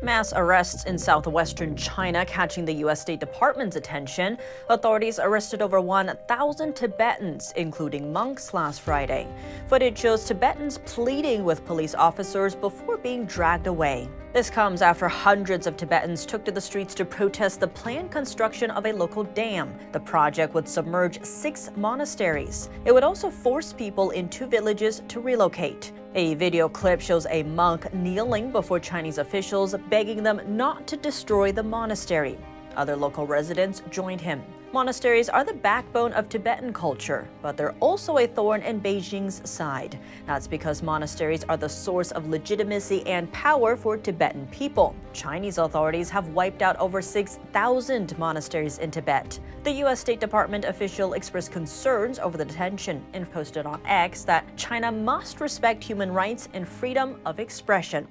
Mass arrests in southwestern China catching the U.S. State Department's attention. Authorities arrested over 1,000 Tibetans, including monks, last Friday. Footage shows Tibetans pleading with police officers before being dragged away. This comes after hundreds of Tibetans took to the streets to protest the planned construction of a local dam. The project would submerge six monasteries. It would also force people in two villages to relocate. A video clip shows a monk kneeling before Chinese officials, begging them not to destroy the monastery. Other local residents joined him. Monasteries are the backbone of Tibetan culture, but they're also a thorn in Beijing's side. That's because monasteries are the source of legitimacy and power for Tibetan people. Chinese authorities have wiped out over 6,000 monasteries in Tibet. The U.S. State Department official expressed concerns over the detention and posted on X that China must respect human rights and freedom of expression.